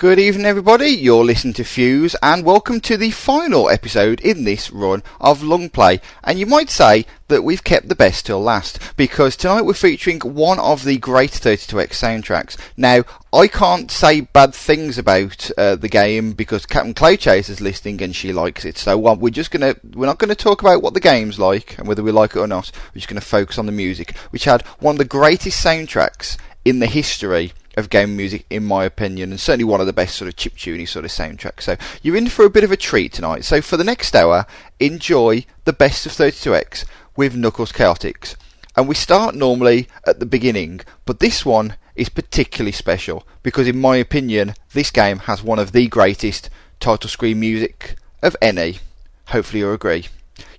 Good evening, everybody. You're listening to Fuse, and welcome to the final episode in this run of Long Play. And you might say that we've kept the best till last, because tonight we're featuring one of the great 32X soundtracks. Now, I can't say bad things about uh, the game because Captain Cloudchase is listening and she likes it. So uh, we're just gonna we're not gonna talk about what the game's like and whether we like it or not. We're just gonna focus on the music, which had one of the greatest soundtracks in the history of game music, in my opinion, and certainly one of the best sort of chiptune sort of soundtracks. So you're in for a bit of a treat tonight. So for the next hour, enjoy the best of 32X with Knuckles Chaotix. And we start normally at the beginning, but this one is particularly special because, in my opinion, this game has one of the greatest title screen music of any. Hopefully, you'll agree.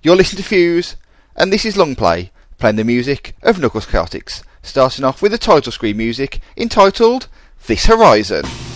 You're listening to Fuse, and this is Long Play, playing the music of Knuckles Chaotix starting off with the title screen music entitled This Horizon.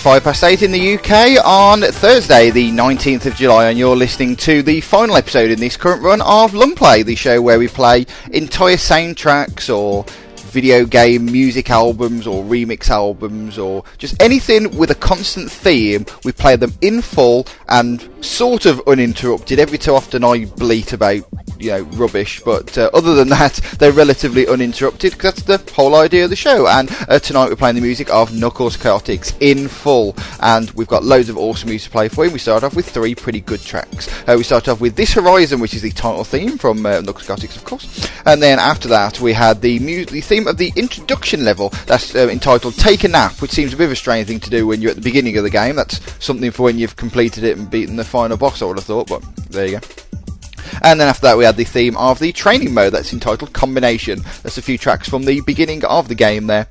Five past eight in the UK on Thursday, the 19th of July, and you're listening to the final episode in this current run of Long Play, the show where we play entire soundtracks or video game music albums or remix albums or just anything with a constant theme. We play them in full and sort of uninterrupted. Every too often I bleat about you know rubbish. But uh, other than that, they're relatively uninterrupted because that's the whole idea of the show. And uh, tonight we're playing the music of Knuckles Chaotix in full, and we've got loads of awesome music to play for you. We start off with three pretty good tracks. Uh, we start off with This Horizon, which is the title theme from uh, Knuckles Chaotix, of course, and then after that we had the mu- the theme of the introduction level that's uh, entitled Take a Nap, which seems a bit of a strange thing to do when you're at the beginning of the game. That's something for when you've completed it and beaten the final boss, I would have thought, but there you go. And then after that, we had the theme of the training mode that's entitled Combination. That's a few tracks from the beginning of the game there.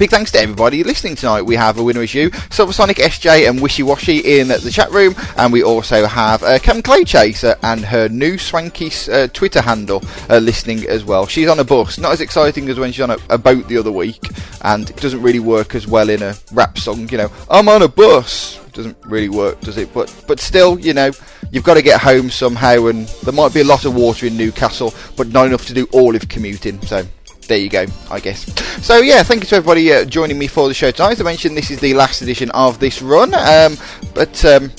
Big thanks to everybody listening tonight. We have a winner is you, Silversonic SJ and Wishy Washy in the chat room, and we also have uh, Cam Clay Chaser and her new swanky uh, Twitter handle uh, listening as well. She's on a bus, not as exciting as when she's on a, a boat the other week, and it doesn't really work as well in a rap song. You know, I'm on a bus doesn't really work, does it? But but still, you know, you've got to get home somehow, and there might be a lot of water in Newcastle, but not enough to do all of commuting. So there you go, I guess. So yeah, thank you to everybody uh, joining me for the show tonight. As I mentioned, this is the last edition of this run, um, but. Um,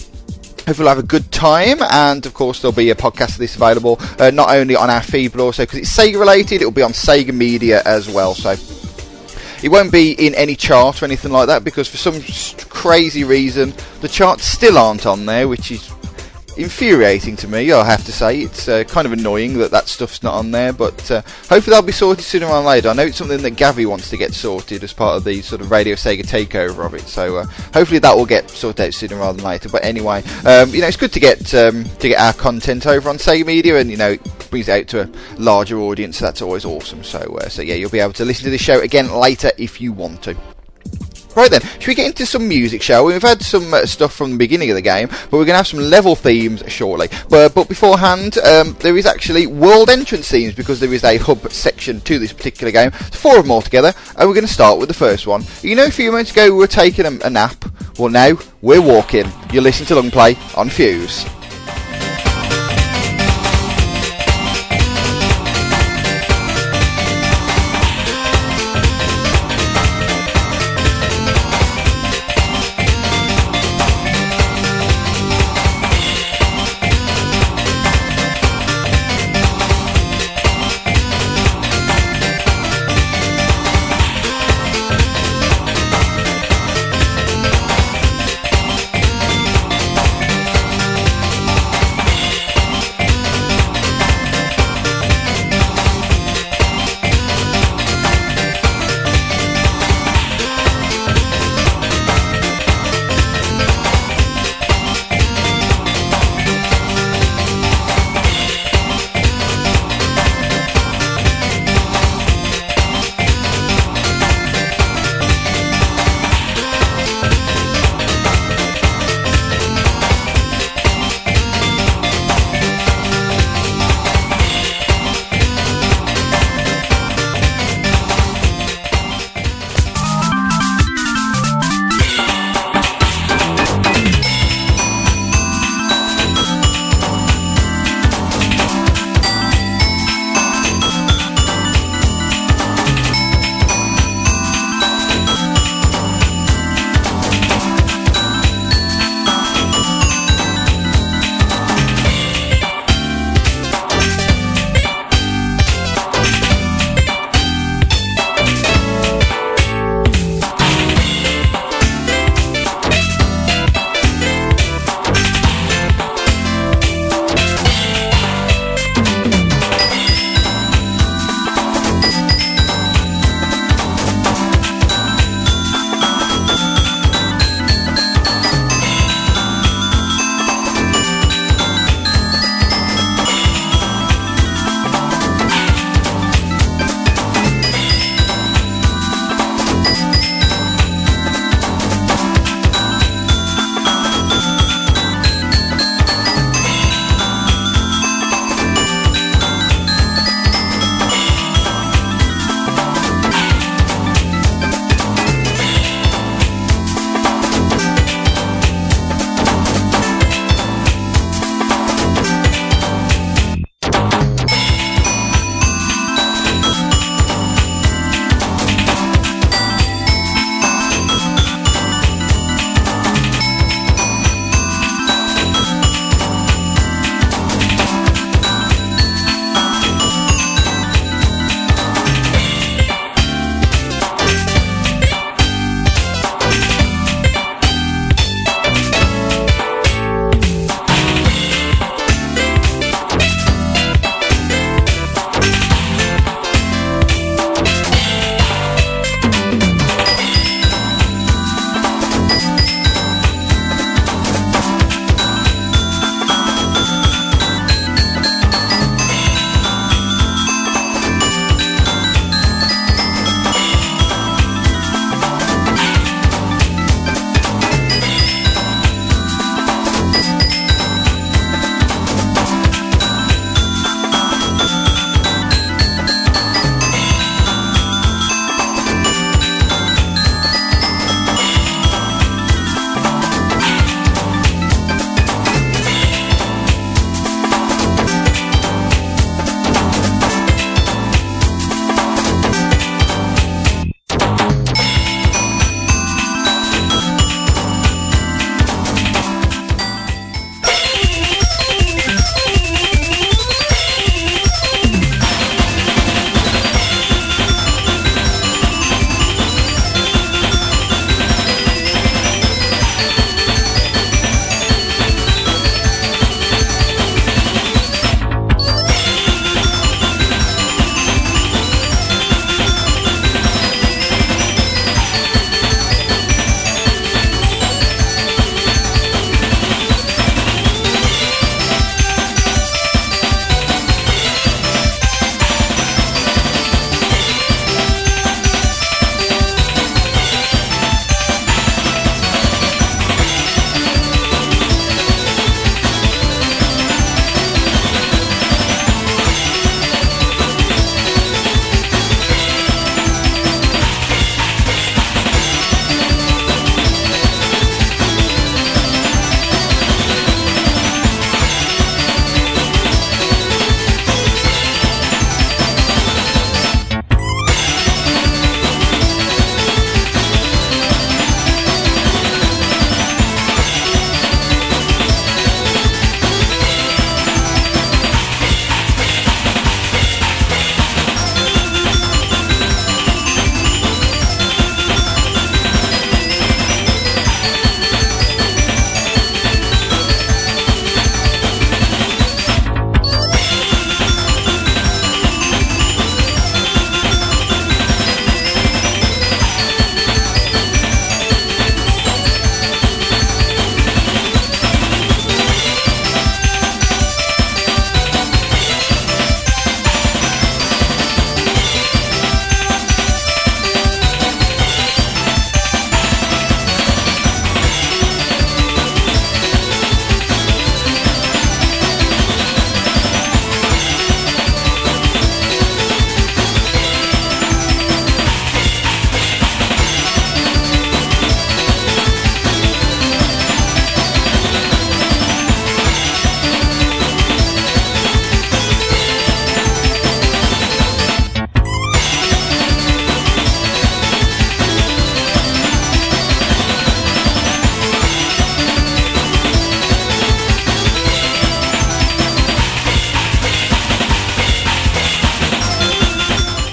Hopefully, we'll have a good time, and of course, there'll be a podcast of this available uh, not only on our feed but also because it's Sega related, it'll be on Sega Media as well. So, it won't be in any chart or anything like that because for some crazy reason the charts still aren't on there, which is infuriating to me. I have to say it's uh, kind of annoying that that stuff's not on there, but uh, hopefully that'll be sorted sooner or later. I know it's something that Gavi wants to get sorted as part of the sort of Radio Sega takeover of it, so uh, hopefully that will get sorted out sooner rather than later. But anyway, um, you know it's good to get um, to get our content over on Sega Media, and you know it brings it out to a larger audience. So that's always awesome. So uh, so yeah, you'll be able to listen to the show again later if you want to. Right then, should we get into some music, shall we? We've had some uh, stuff from the beginning of the game, but we're going to have some level themes shortly. But, but beforehand, um, there is actually world entrance themes because there is a hub section to this particular game. Four of them all together, and we're going to start with the first one. You know, a few moments ago we were taking a, a nap. Well, now we're walking. You're listening to Long Play on Fuse.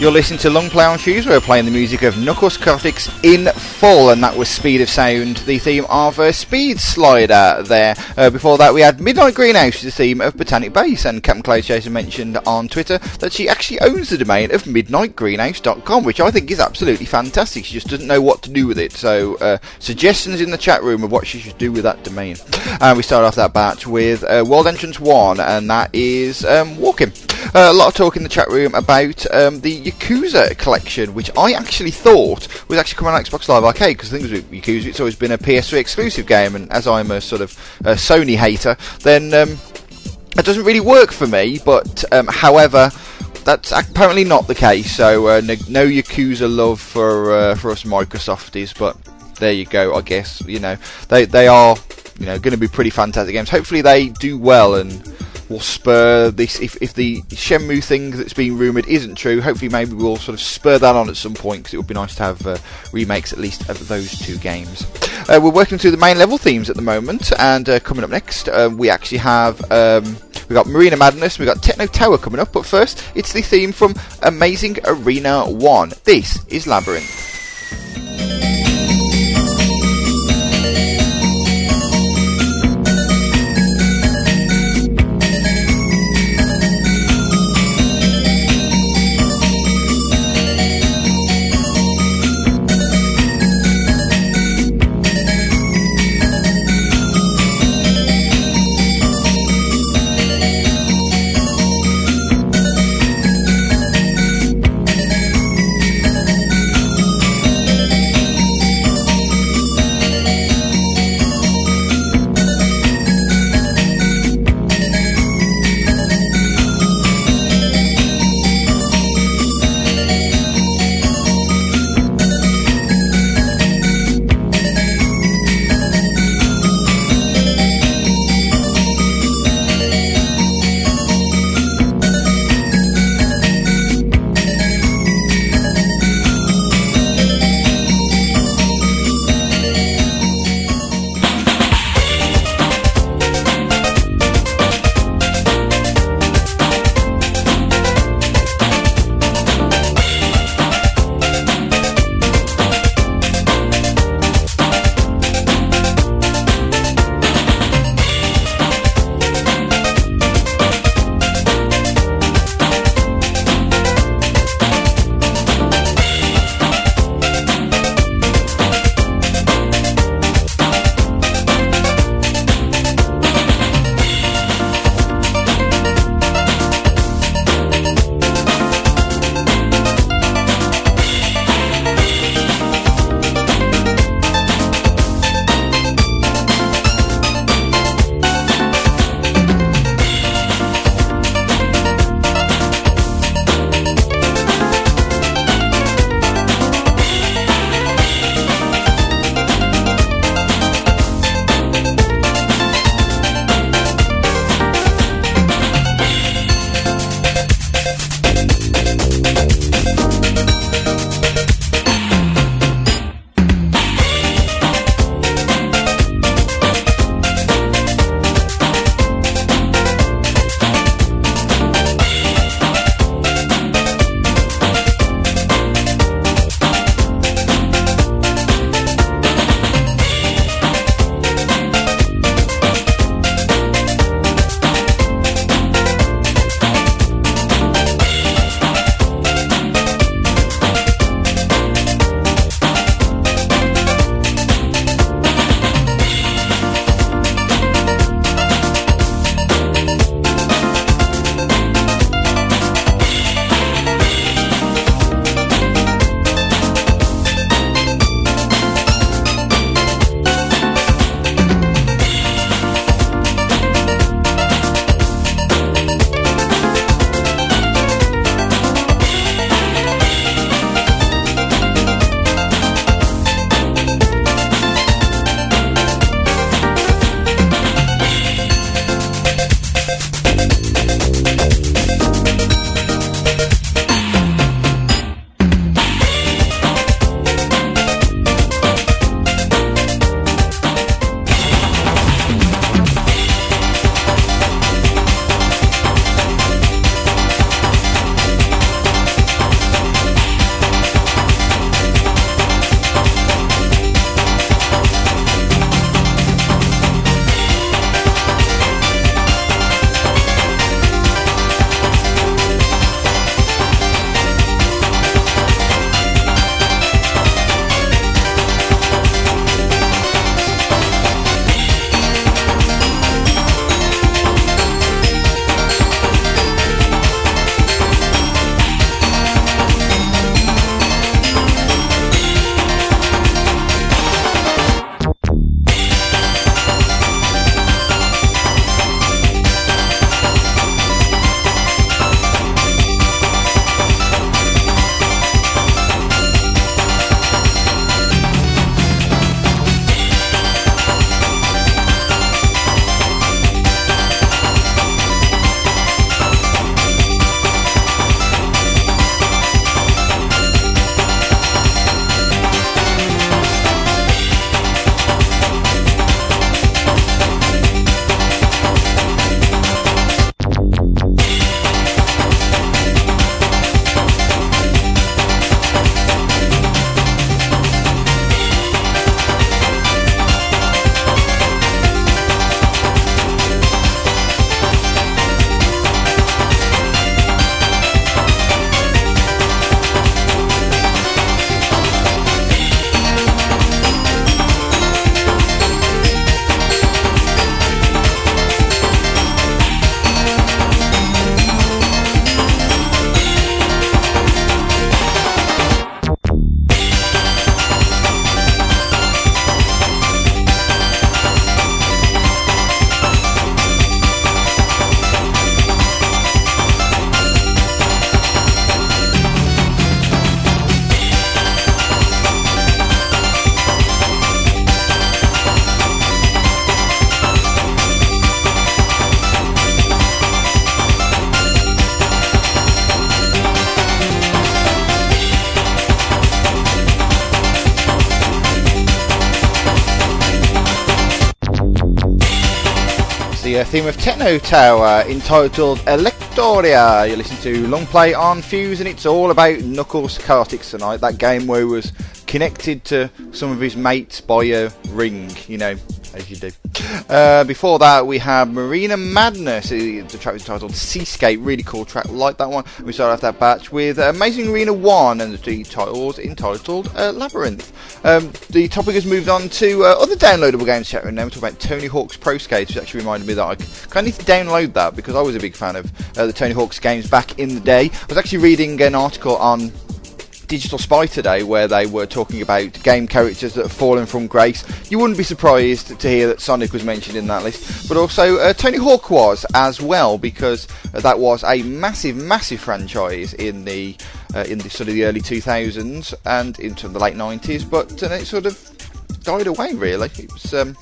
You're listening to Long Play on where we're playing the music of Knuckles Chaotix in full, and that was Speed of Sound, the theme of uh, Speed Slider there. Uh, before that, we had Midnight Greenhouse, the theme of Botanic Base, and Captain Cloud Chaser mentioned on Twitter that she actually owns the domain of midnightgreenhouse.com, which I think is absolutely fantastic. She just doesn't know what to do with it, so uh, suggestions in the chat room of what she should do with that domain. And we start off that batch with uh, World Entrance 1, and that is um, Walking. Uh, a lot of talk in the chat room about um, the Yakuza collection, which I actually thought was actually coming on Xbox Live Arcade because things with Yakuza, it's always been a PS3 exclusive game, and as I'm a sort of a Sony hater, then um, it doesn't really work for me. But um, however, that's apparently not the case. So uh, no, no, Yakuza love for uh, for us Microsofties, but there you go. I guess you know they they are you know going to be pretty fantastic games. Hopefully they do well and will spur this. If, if the Shenmue thing that's being rumoured isn't true, hopefully maybe we'll sort of spur that on at some point because it would be nice to have uh, remakes at least of those two games. Uh, we're working through the main level themes at the moment, and uh, coming up next, uh, we actually have. Um, We've got Marina Madness, we've got Techno Tower coming up, but first, it's the theme from Amazing Arena 1. This is Labyrinth. Theme of Techno Tower entitled Electoria. You listen to Long Play on Fuse, and it's all about Knuckles Chaotix tonight. That game where he was connected to some of his mates by a ring, you know, as you do. Uh, before that, we have Marina Madness. The track was titled Seascape. Really cool track, like that one. We started off that batch with Amazing Arena 1, and the title was entitled uh, Labyrinth. Um, the topic has moved on to uh, other downloadable games chat now. We're talking about Tony Hawk's Pro Skate, which actually reminded me that I kind of need to download that because I was a big fan of uh, the Tony Hawk's games back in the day. I was actually reading an article on Digital Spy today where they were talking about game characters that have fallen from grace. You wouldn't be surprised to hear that Sonic was mentioned in that list, but also uh, Tony Hawk was as well because uh, that was a massive, massive franchise in the uh, in the sort of the early 2000s and into the late 90s, but uh, it sort of died away really. It was. Um,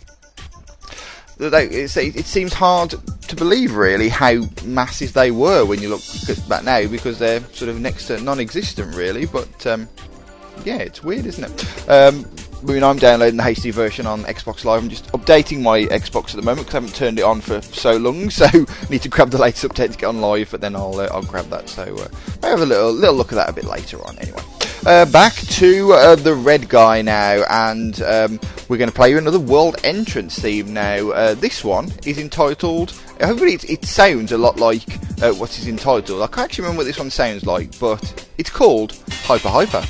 it seems hard to believe really how massive they were when you look back now because they're sort of next to non-existent really. But um, yeah, it's weird, isn't it? Um, I mean, I'm downloading the HD version on Xbox Live. I'm just updating my Xbox at the moment because I haven't turned it on for so long. So I need to grab the latest update to get on live, but then I'll uh, I'll grab that. So uh, I have a little little look at that a bit later on. Anyway. Uh, back to uh, the red guy now, and um, we're going to play you another world entrance theme now. Uh, this one is entitled. Hopefully, it, it sounds a lot like uh, what is entitled. I can't actually remember what this one sounds like, but it's called Hyper Hyper.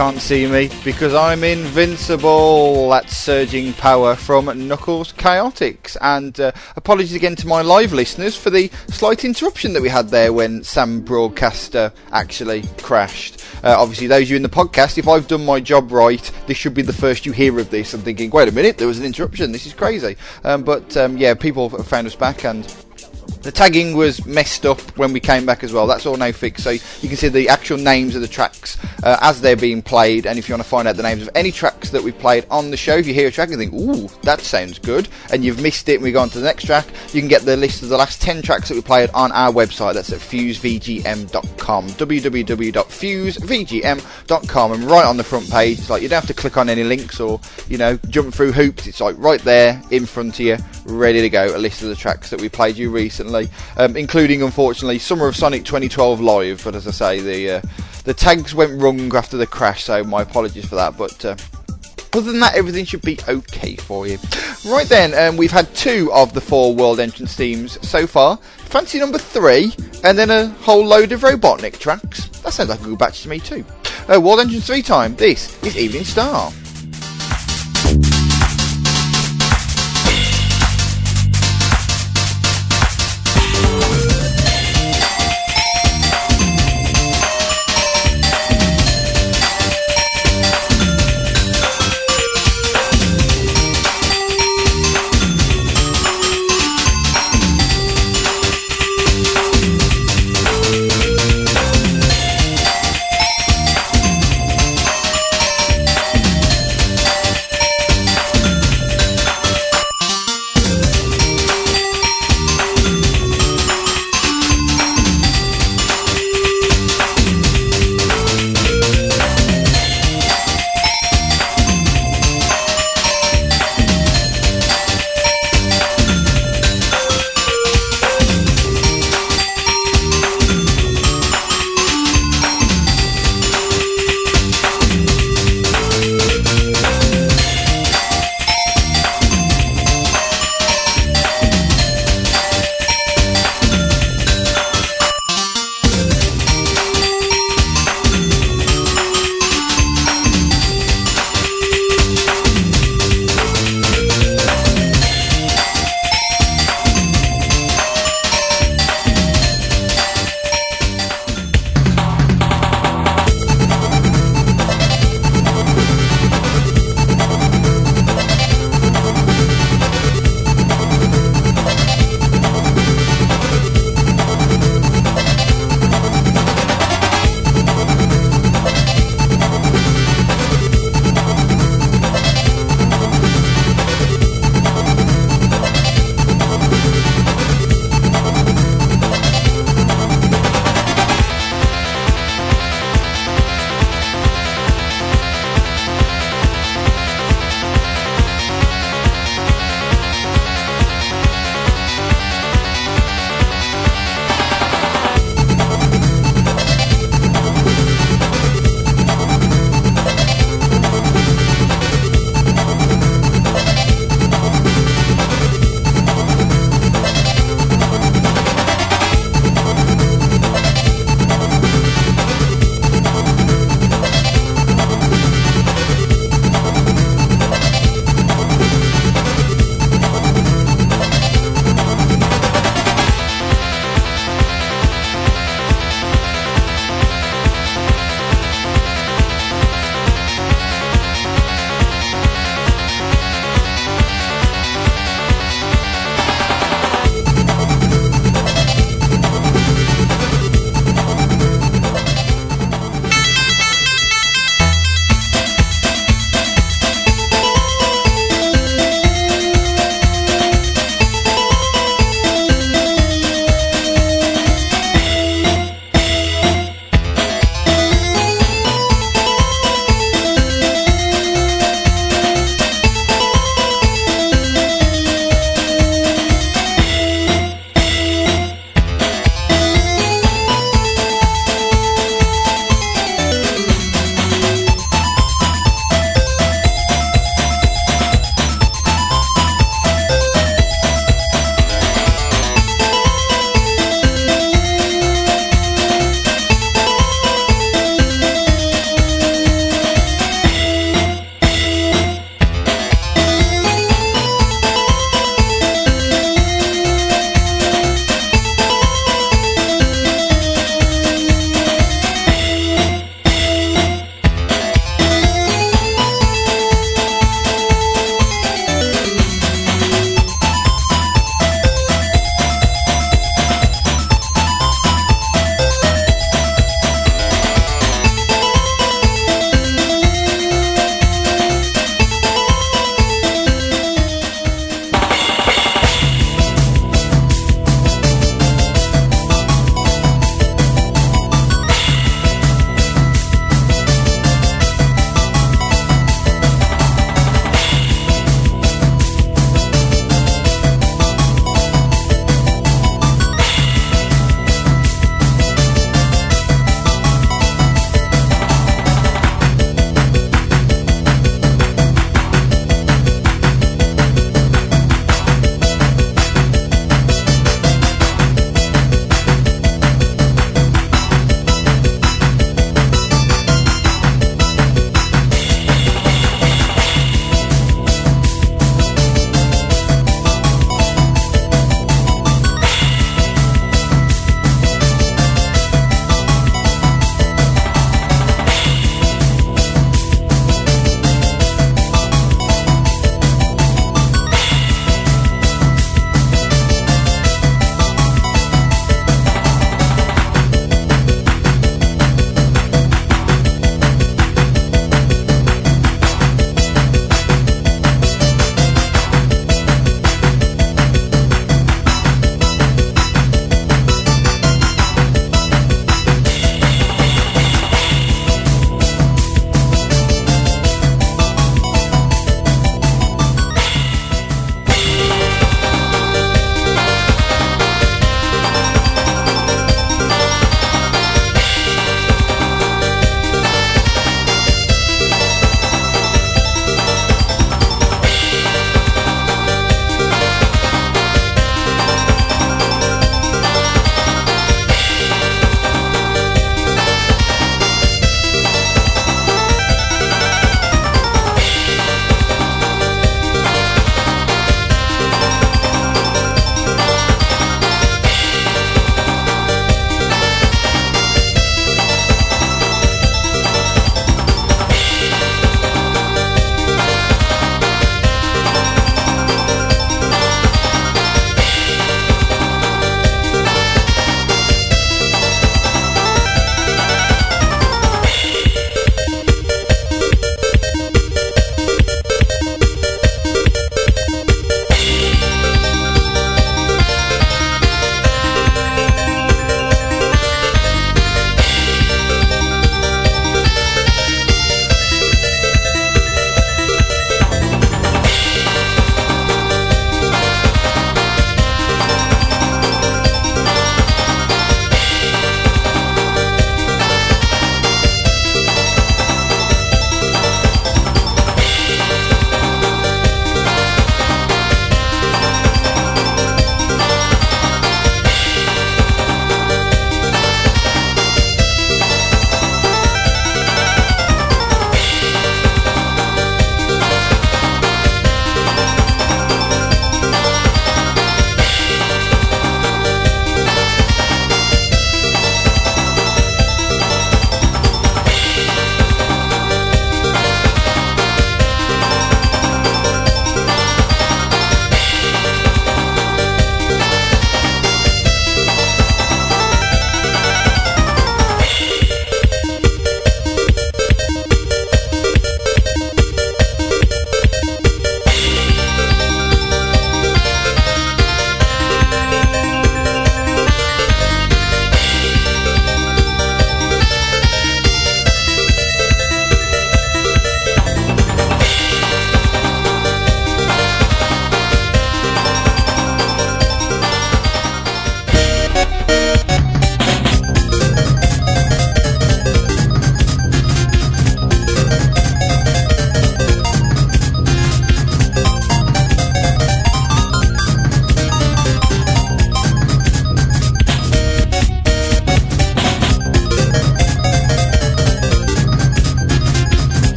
Can't see me because I'm invincible. That's surging power from Knuckles Chaotix. And uh, apologies again to my live listeners for the slight interruption that we had there when Sam Broadcaster actually crashed. Uh, obviously, those of you in the podcast, if I've done my job right, this should be the first you hear of this. I'm thinking, wait a minute, there was an interruption. This is crazy. Um, but um, yeah, people have found us back and the tagging was messed up when we came back as well. That's all now fixed. So you can see the actual names of the tracks uh, as they're being played. And if you want to find out the names of any tracks that we've played on the show, if you hear a track and think, ooh, that sounds good, and you've missed it and we go on to the next track, you can get the list of the last 10 tracks that we played on our website. That's at fusevgm.com. www.fusevgm.com. And right on the front page, it's like you don't have to click on any links or, you know, jump through hoops. It's like right there in front of you, ready to go. A list of the tracks that we played you recently um, including unfortunately Summer of Sonic 2012 live. But as I say, the uh, the tags went wrong after the crash, so my apologies for that. But uh, other than that, everything should be okay for you. Right then, um, we've had two of the four world entrance themes so far. Fancy number three, and then a whole load of Robotnik tracks. That sounds like a good batch to me too. Uh, world entrance three time. This is Evening Star.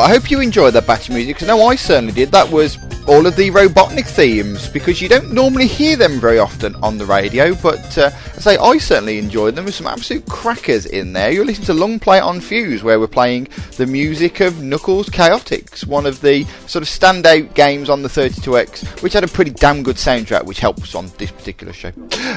I hope you enjoyed that of music, because I know I certainly did. That was all of the Robotnik themes because you don't normally hear them very often on the radio. But uh, I say I certainly enjoyed them. There's some absolute crackers in there. You're listening to Long Play on Fuse, where we're playing the music of Knuckles Chaotix, one of the sort of standout games on the 32X, which had a pretty damn good soundtrack, which helps on this particular show.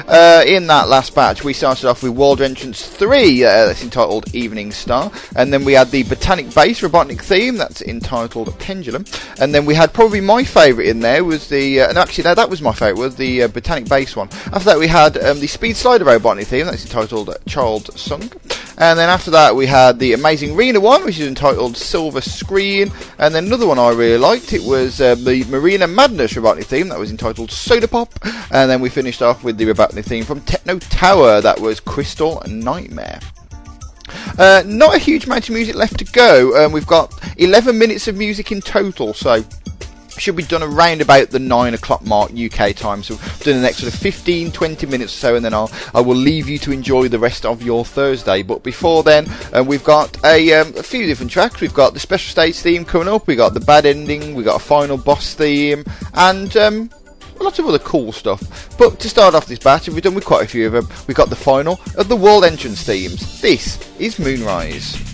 Uh, in that last batch, we started off with World Entrance 3, uh, that's entitled Evening Star, and then we had the Botanic Base Robotnik theme, that's entitled Pendulum, and then we had probably my favourite favourite in there was the. Uh, no, actually, no, that was my favourite. Was the uh, Botanic Base one. After that, we had um, the Speed Slider Robotnik theme. That's entitled Child Song. And then after that, we had the Amazing Arena one, which is entitled Silver Screen. And then another one I really liked. It was uh, the Marina Madness Robotnik theme. That was entitled Soda Pop. And then we finished off with the Robotnik theme from Techno Tower. That was Crystal Nightmare. Uh, not a huge amount of music left to go. Um, we've got 11 minutes of music in total, so should be done around about the 9 o'clock mark UK time. So doing the next sort of 15, 20 minutes or so, and then I'll, I will leave you to enjoy the rest of your Thursday. But before then, uh, we've got a, um, a, few different tracks. We've got the special stage theme coming up, we've got the bad ending, we've got a final boss theme, and um, lots of other cool stuff. But to start off this batch, we've done with quite a few of them, we've got the final of the world entrance themes. This is Moonrise.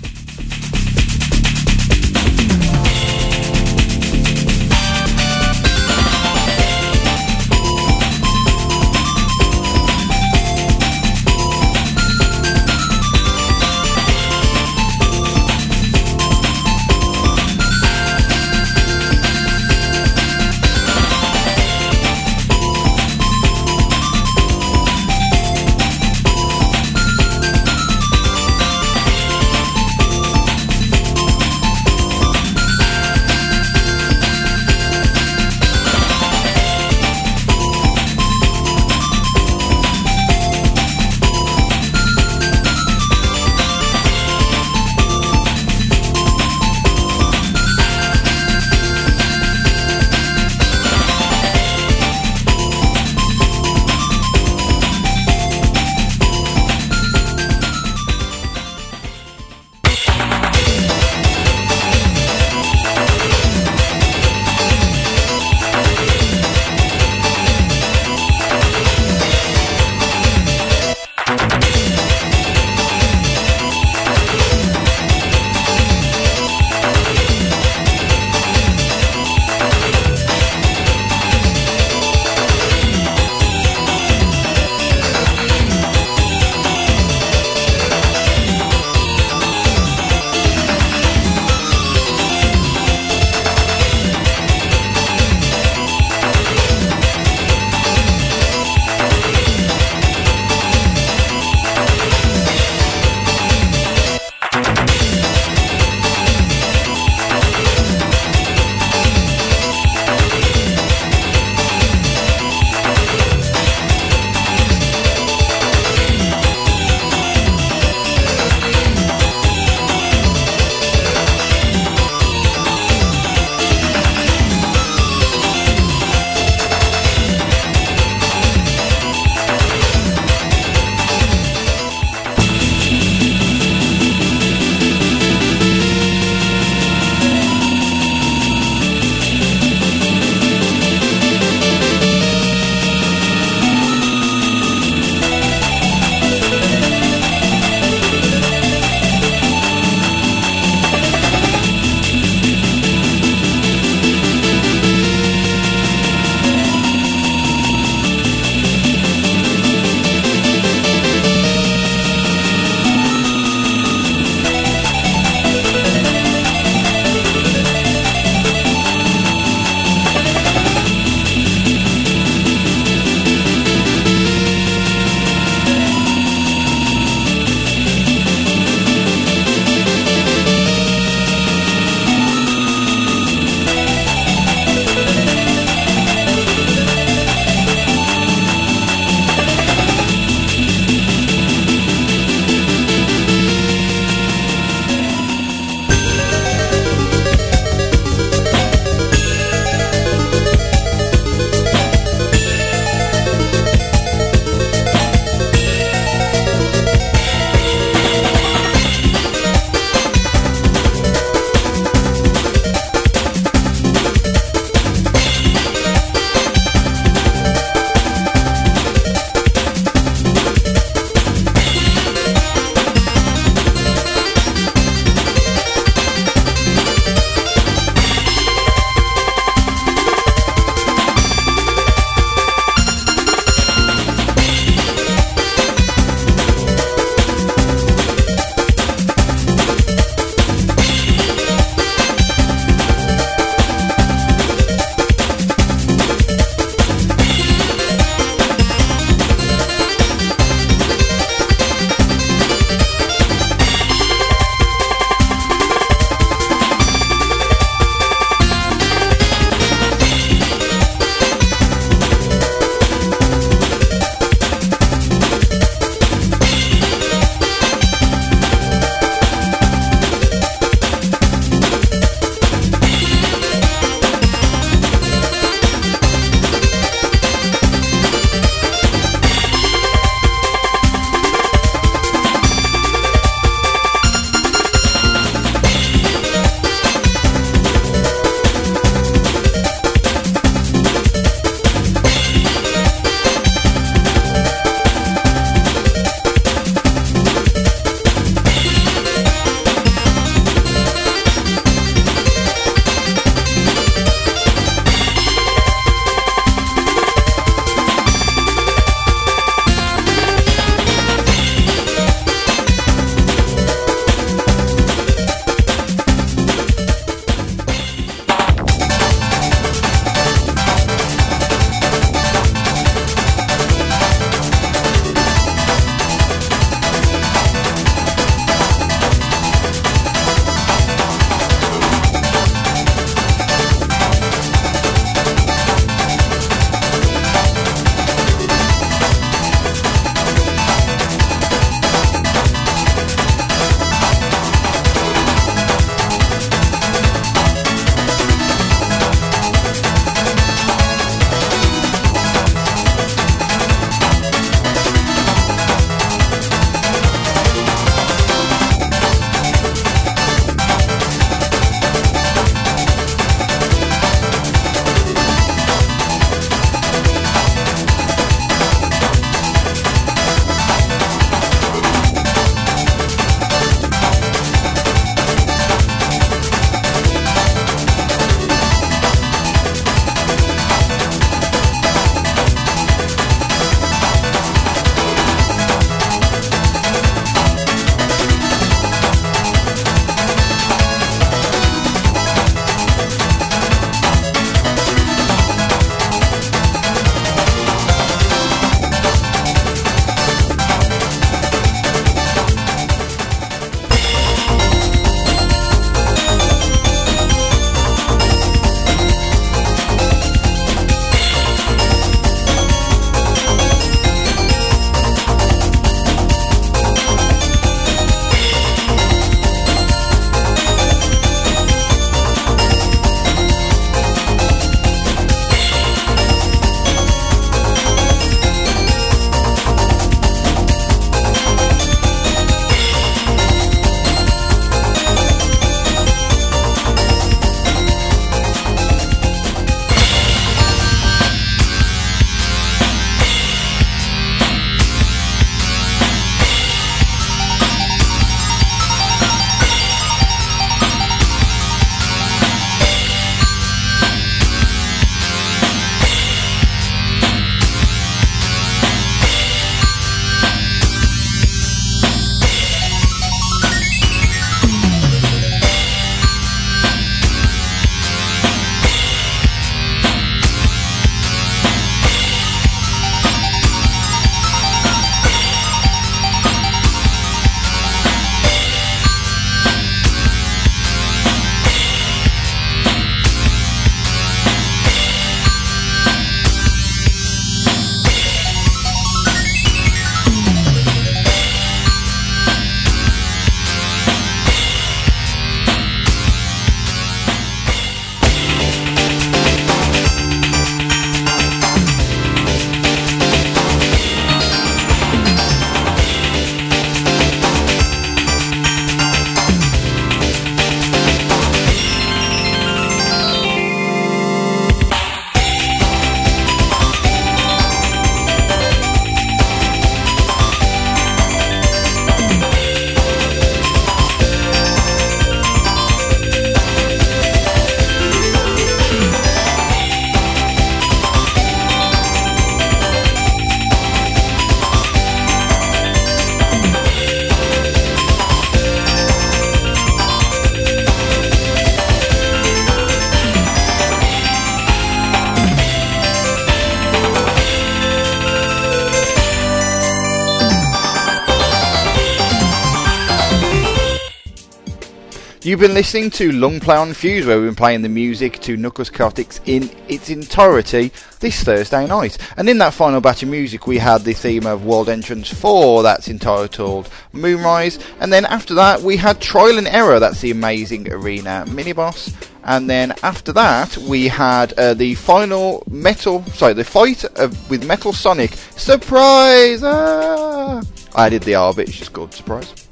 You've been listening to Long Play on Fuse, where we've been playing the music to Knuckles Chaotix in its entirety this Thursday night. And in that final batch of music, we had the theme of World Entrance 4, that's entitled Moonrise. And then after that, we had Trial and Error, that's the amazing arena mini boss. And then after that, we had uh, the final metal, sorry, the fight of, with Metal Sonic. Surprise! Ah! I did the R, but it's just called Surprise.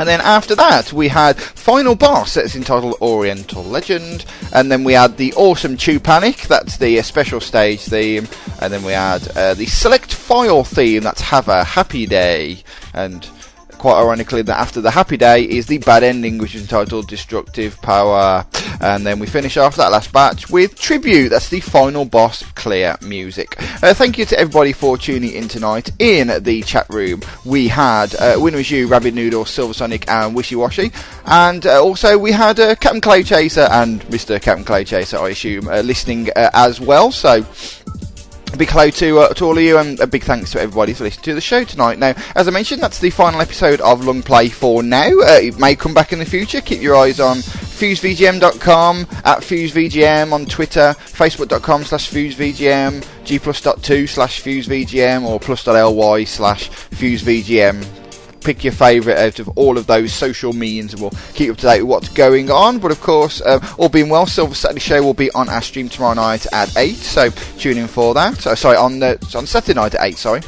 And then after that, we had Final Boss, that's entitled Oriental Legend. And then we had the awesome Chew Panic, that's the uh, special stage theme. And then we had uh, the Select File theme, that's Have a Happy Day. And quite ironically, that after the happy day is the bad ending, which is entitled Destructive Power. And then we finish off that last batch with Tribute. That's the final boss clear music. Uh, thank you to everybody for tuning in tonight. In the chat room, we had uh, Winner Was You, Rabbit Noodle, Silver Sonic, and Wishy Washy. And uh, also we had uh, Captain Clay Chaser and Mr. Captain Clay Chaser, I assume, uh, listening uh, as well. So big hello to, uh, to all of you and a big thanks to everybody for listening to the show tonight. Now, as I mentioned, that's the final episode of Long Play for now. Uh, it may come back in the future. Keep your eyes on fusevgm.com, at fusevgm on Twitter, facebook.com slash fusevgm, gplus.2 slash fusevgm or plus.ly slash fusevgm pick your favourite out of all of those social means and we'll keep up to date with what's going on. But of course, um, all being well, Silver Saturday Show will be on our stream tomorrow night at 8, so tune in for that. Uh, sorry, on, the, on Saturday night at 8, sorry.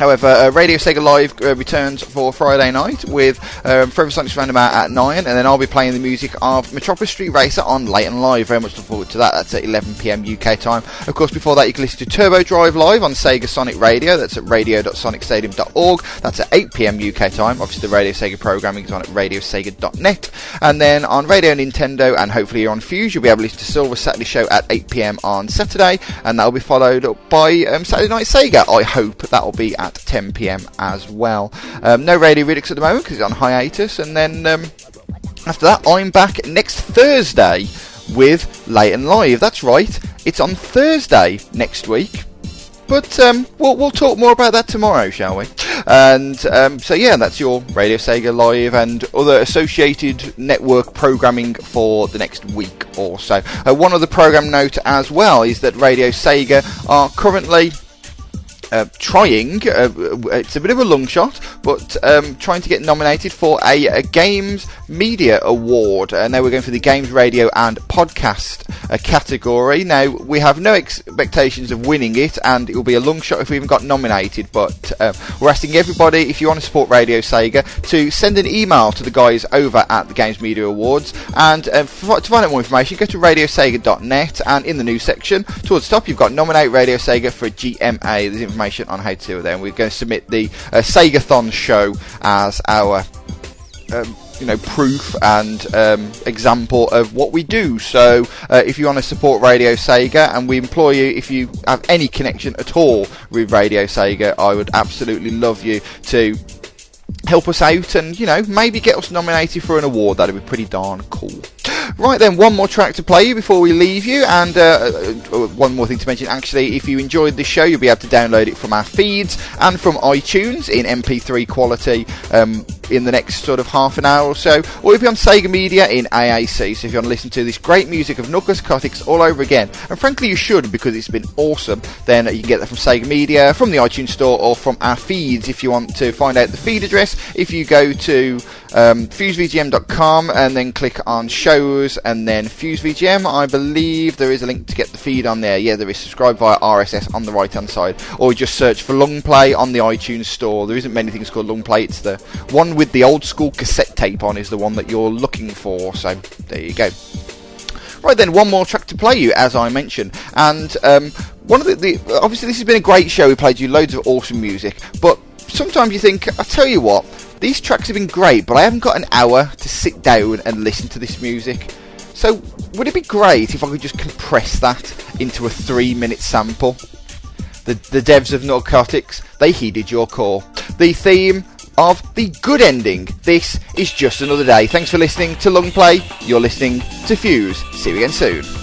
However, uh, Radio Sega Live uh, returns for Friday night with um, Forever Sonic's Roundabout at 9, and then I'll be playing the music of Metropolis Street Racer on Late and Live. Very much look forward to that. That's at 11pm UK time. Of course, before that, you can listen to Turbo Drive Live on Sega Sonic Radio. That's at radio.sonicstadium.org. That's at 8pm UK time. Obviously, the Radio Sega programming is on at radiosega.net. And then on Radio Nintendo, and hopefully on Fuse, you'll be able to listen to Silver Saturday Show at 8pm on Saturday, and that'll be followed up by um, Saturday Night Sega. I hope that'll be at 10 pm as well. Um, no Radio Ridix at the moment because it's on hiatus, and then um, after that, I'm back next Thursday with Late and Live. That's right, it's on Thursday next week. But um, we'll, we'll talk more about that tomorrow, shall we? And um, so, yeah, that's your Radio Sega Live and other associated network programming for the next week or so. Uh, one other program note as well is that Radio Sega are currently uh, trying, uh, it's a bit of a long shot, but um, trying to get nominated for a, a, Games Media Award. And now we're going for the Games Radio and Podcast uh, category. Now, we have no expectations of winning it, and it will be a long shot if we even got nominated. But uh, we're asking everybody, if you want to support Radio Sega, to send an email to the guys over at the Games Media Awards. And uh, for, to find out more information, go to radiosega.net, and in the news section, towards the top, you've got Nominate Radio Sega for GMA. There's information information on how to. And we're going to submit the uh, Segathon show as our. Um, you know, proof and um, example of what we do. So, uh, if you want to support Radio Sega, and we implore you, if you have any connection at all with Radio Sega, I would absolutely love you to help us out and, you know, maybe get us nominated for an award. That'd be pretty darn cool. Right then, one more track to play you before we leave you, and uh, uh, one more thing to mention. Actually, if you enjoyed this show, you'll be able to download it from our feeds and from iTunes in MP3 quality um, in the next sort of half an hour or so, or if you'll be on Sega Media in AAC. So if you want to listen to this great music of Knuckles Chaotix all over again, and frankly you should because it's been awesome, then you can get that from Sega Media, from the iTunes Store, or from our feeds. If you want to find out the feed address, if you go to um, fusevgm.com and then click on shows and then FuseVGM. I believe there is a link to get the feed on there. Yeah, there is. Subscribe via RSS on the right hand side, or just search for Long Play on the iTunes store. There isn't many things called Long Play. It's the one with the old school cassette tape on is the one that you're looking for. So there you go. Right then, one more track to play you, as I mentioned, and um, one of the, the obviously this has been a great show. We played you loads of awesome music, but sometimes you think, I tell you what, these tracks have been great, but I haven't got an hour to sit down and listen to this music. So, would it be great if I could just compress that into a three minute sample? The, the devs of Narcotics, they heeded your call. The theme of the good ending. This is just another day. Thanks for listening to Long Play. You're listening to Fuse. See you again soon.